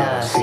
Yeah.